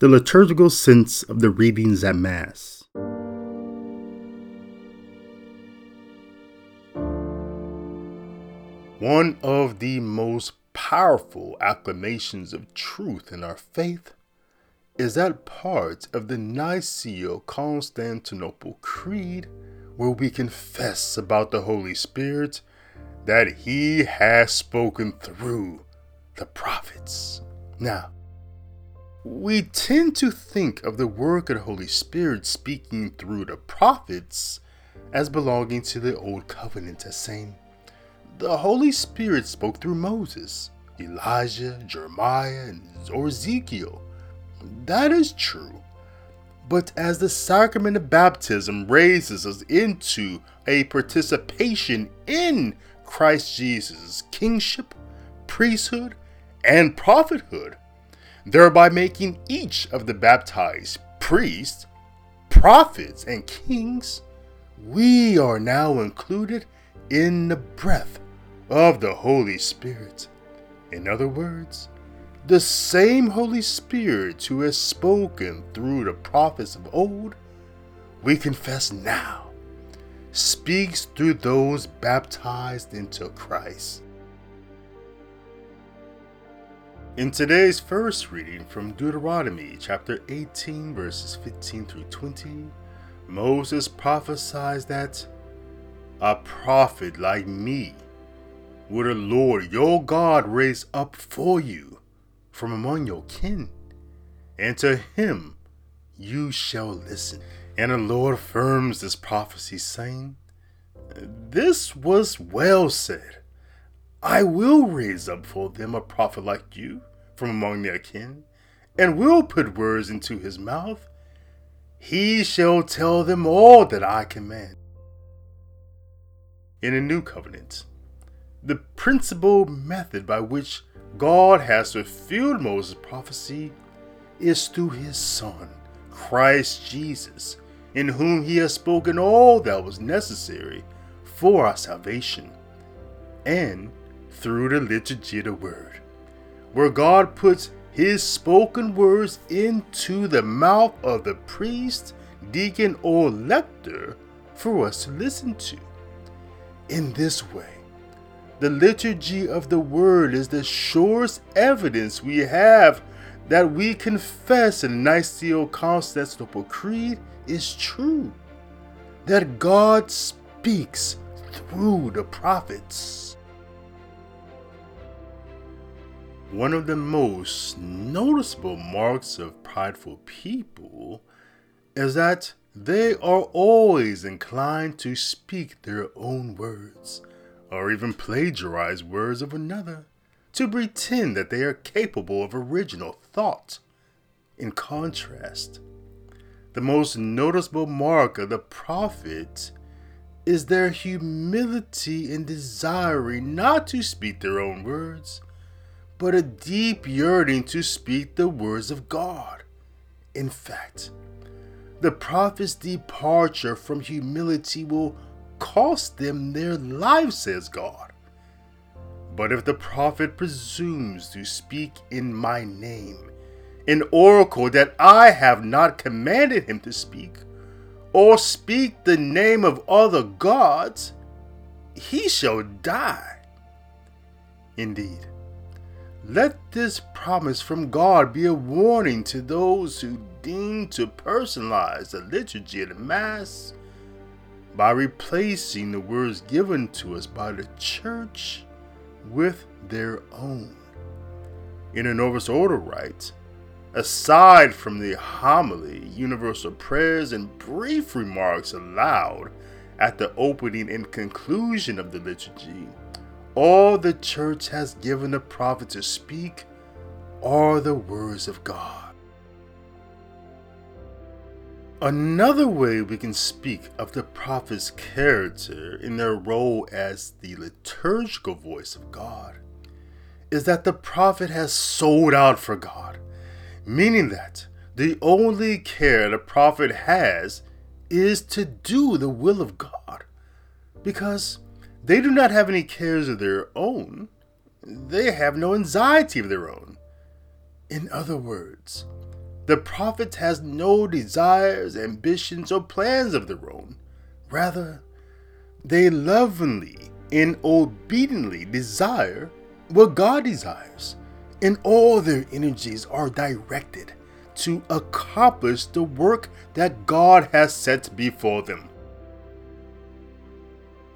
the liturgical sense of the readings at Mass. One of the most powerful acclamations of truth in our faith is that part of the Nicene Constantinople Creed where we confess about the Holy Spirit that He has spoken through the prophets. Now, we tend to think of the work of the Holy Spirit speaking through the prophets as belonging to the Old Covenant, as saying, the Holy Spirit spoke through Moses, Elijah, Jeremiah, or Ezekiel. That is true. But as the sacrament of baptism raises us into a participation in Christ Jesus' kingship, priesthood, and prophethood, thereby making each of the baptized priests, prophets, and kings, we are now included in the breath of the Holy Spirit. In other words, the same Holy Spirit who has spoken through the prophets of old, we confess now, speaks through those baptized into Christ. In today's first reading from Deuteronomy chapter 18, verses 15 through 20, Moses prophesies that a prophet like me would the Lord your God raise up for you from among your kin, and to him you shall listen. And the Lord affirms this prophecy, saying, This was well said. I will raise up for them a prophet like you from among their kin, and will put words into his mouth. He shall tell them all that I command. In a new covenant, the principal method by which God has fulfilled Moses' prophecy is through his Son, Christ Jesus, in whom he has spoken all that was necessary for our salvation, and through the liturgy of the Word, where God puts his spoken words into the mouth of the priest, deacon, or lector for us to listen to. In this way, the liturgy of the Word is the surest evidence we have that we confess in Nicene Constantinople Creed is true. That God speaks through the prophets. One of the most noticeable marks of prideful people is that they are always inclined to speak their own words or even plagiarize words of another to pretend that they are capable of original thought. In contrast, the most noticeable mark of the prophet is their humility in desiring not to speak their own words, but a deep yearning to speak the words of God. In fact, the prophet's departure from humility will cost them their lives, says God. But if the prophet presumes to speak in my name, an oracle that I have not commanded him to speak, or speak the name of other gods, he shall die. Indeed, let this promise from God be a warning to those who deem to personalize the liturgy of the Mass by replacing the words given to us by the church with their own. In a Novus Ordo rite, aside from the homily, universal prayers, and brief remarks aloud at the opening and conclusion of the liturgy, all the church has given the prophet to speak are the words of God. Another way we can speak of the prophet's character in their role as the liturgical voice of God is that the prophet has sold out for God, meaning that the only care the prophet has is to do the will of God, because they do not have any cares of their own, they have no anxiety of their own. In other words, the prophet has no desires, ambitions, or plans of their own. Rather, they lovingly and obediently desire what God desires, and all their energies are directed to accomplish the work that God has set before them.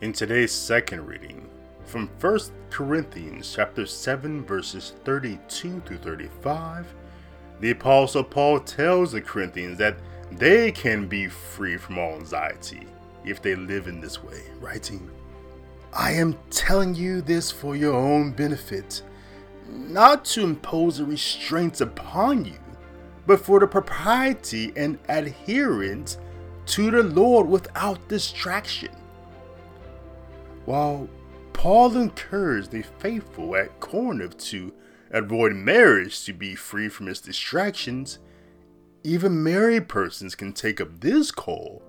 In today's second reading, from 1 Corinthians chapter 7 verses 32 through 35, the apostle Paul tells the Corinthians that they can be free from all anxiety if they live in this way, writing, I am telling you this for your own benefit, not to impose a restraint upon you, but for the propriety and adherence to the Lord without distraction. While Paul encouraged the faithful at Corinth to avoid marriage to be free from its distractions, even married persons can take up this call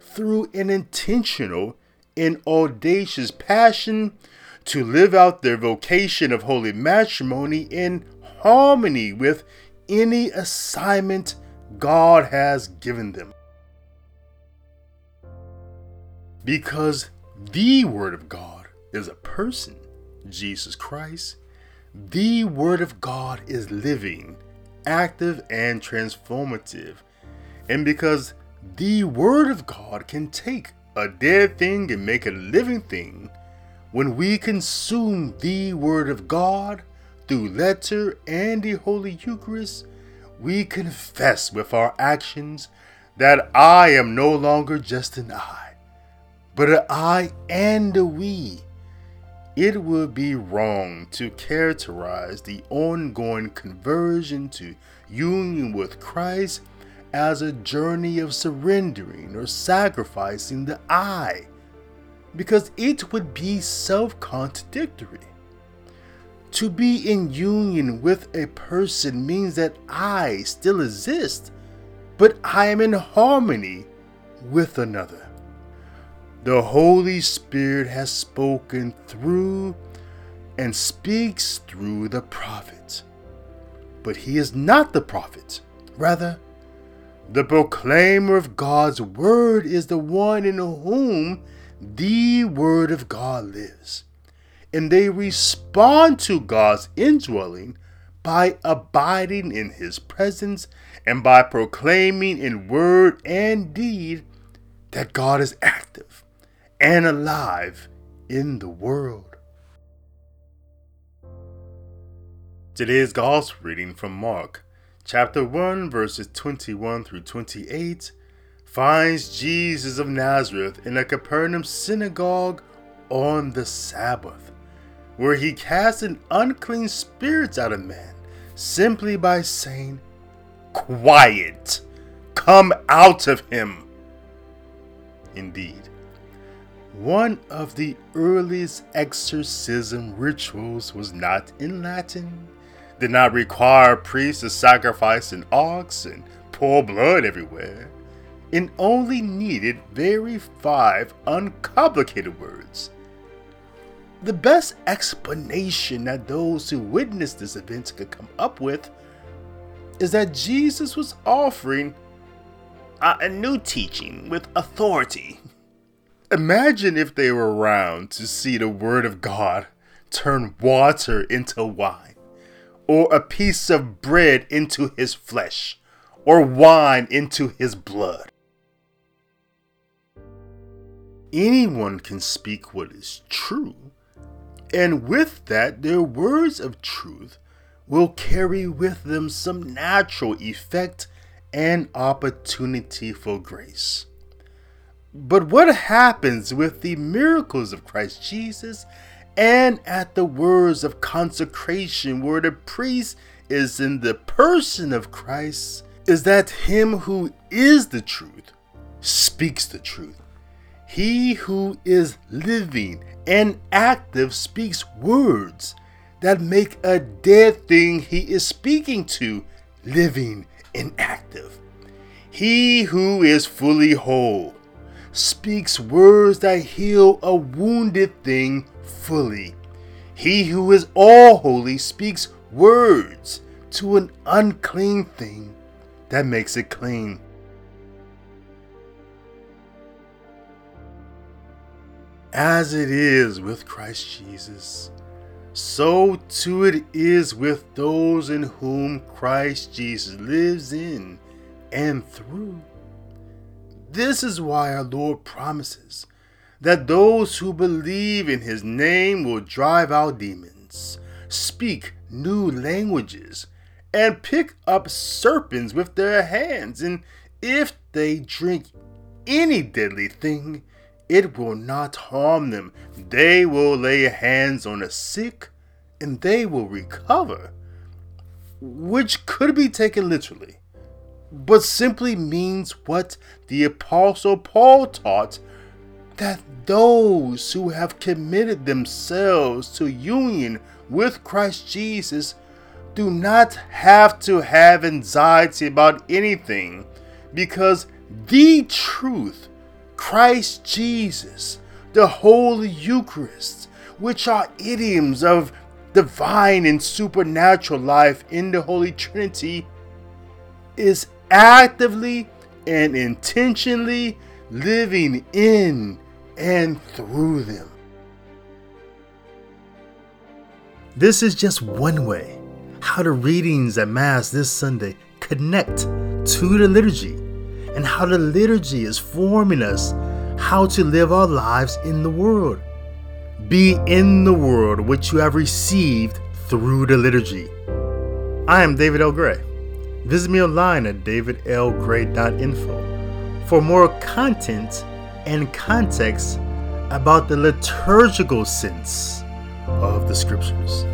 through an intentional and audacious passion to live out their vocation of holy matrimony in harmony with any assignment God has given them. Because the Word of God is a person, Jesus Christ. The Word of God is living, active, and transformative. And because the Word of God can take a dead thing and make a living thing, when we consume the Word of God, through letter and the Holy Eucharist, we confess with our actions that I am no longer just an I, but I and a we. It would be wrong to characterize the ongoing conversion to union with Christ as a journey of surrendering or sacrificing the I, because it would be self contradictory. To be in union with a person means that I still exist, but I am in harmony with another. The Holy Spirit has spoken through and speaks through the prophet. But he is not the prophet. Rather, the proclaimer of God's word is the one in whom the word of God lives and they respond to God's indwelling by abiding in His presence and by proclaiming in word and deed that God is active and alive in the world. Today's Gospel reading from Mark, chapter 1, verses 21 through 28, finds Jesus of Nazareth in a Capernaum synagogue on the Sabbath where he cast an unclean spirits out of man simply by saying, Quiet, come out of him. Indeed, one of the earliest exorcism rituals was not in Latin, did not require priests to sacrifice an ox and pour blood everywhere, and only needed very five uncomplicated words the best explanation that those who witnessed this event could come up with is that Jesus was offering a, a new teaching with authority. Imagine if they were around to see the Word of God turn water into wine, or a piece of bread into his flesh, or wine into his blood. Anyone can speak what is true and with that, their words of truth will carry with them some natural effect and opportunity for grace. But what happens with the miracles of Christ Jesus and at the words of consecration, where the priest is in the person of Christ, is that him who is the truth speaks the truth. He who is living and active speaks words that make a dead thing he is speaking to living and active. He who is fully whole speaks words that heal a wounded thing fully. He who is all holy speaks words to an unclean thing that makes it clean. As it is with Christ Jesus, so too it is with those in whom Christ Jesus lives in and through. This is why our Lord promises that those who believe in his name will drive out demons, speak new languages, and pick up serpents with their hands, and if they drink any deadly thing, it will not harm them. They will lay hands on the sick and they will recover, which could be taken literally, but simply means what the Apostle Paul taught that those who have committed themselves to union with Christ Jesus do not have to have anxiety about anything because the truth, Christ Jesus, the Holy Eucharist, which are idioms of divine and supernatural life in the Holy Trinity, is actively and intentionally living in and through them. This is just one way how the readings at Mass this Sunday connect to the liturgy and how the liturgy is forming us how to live our lives in the world. Be in the world which you have received through the liturgy. I am David L. Gray. Visit me online at davidlgray.info for more content and context about the liturgical sense of the scriptures.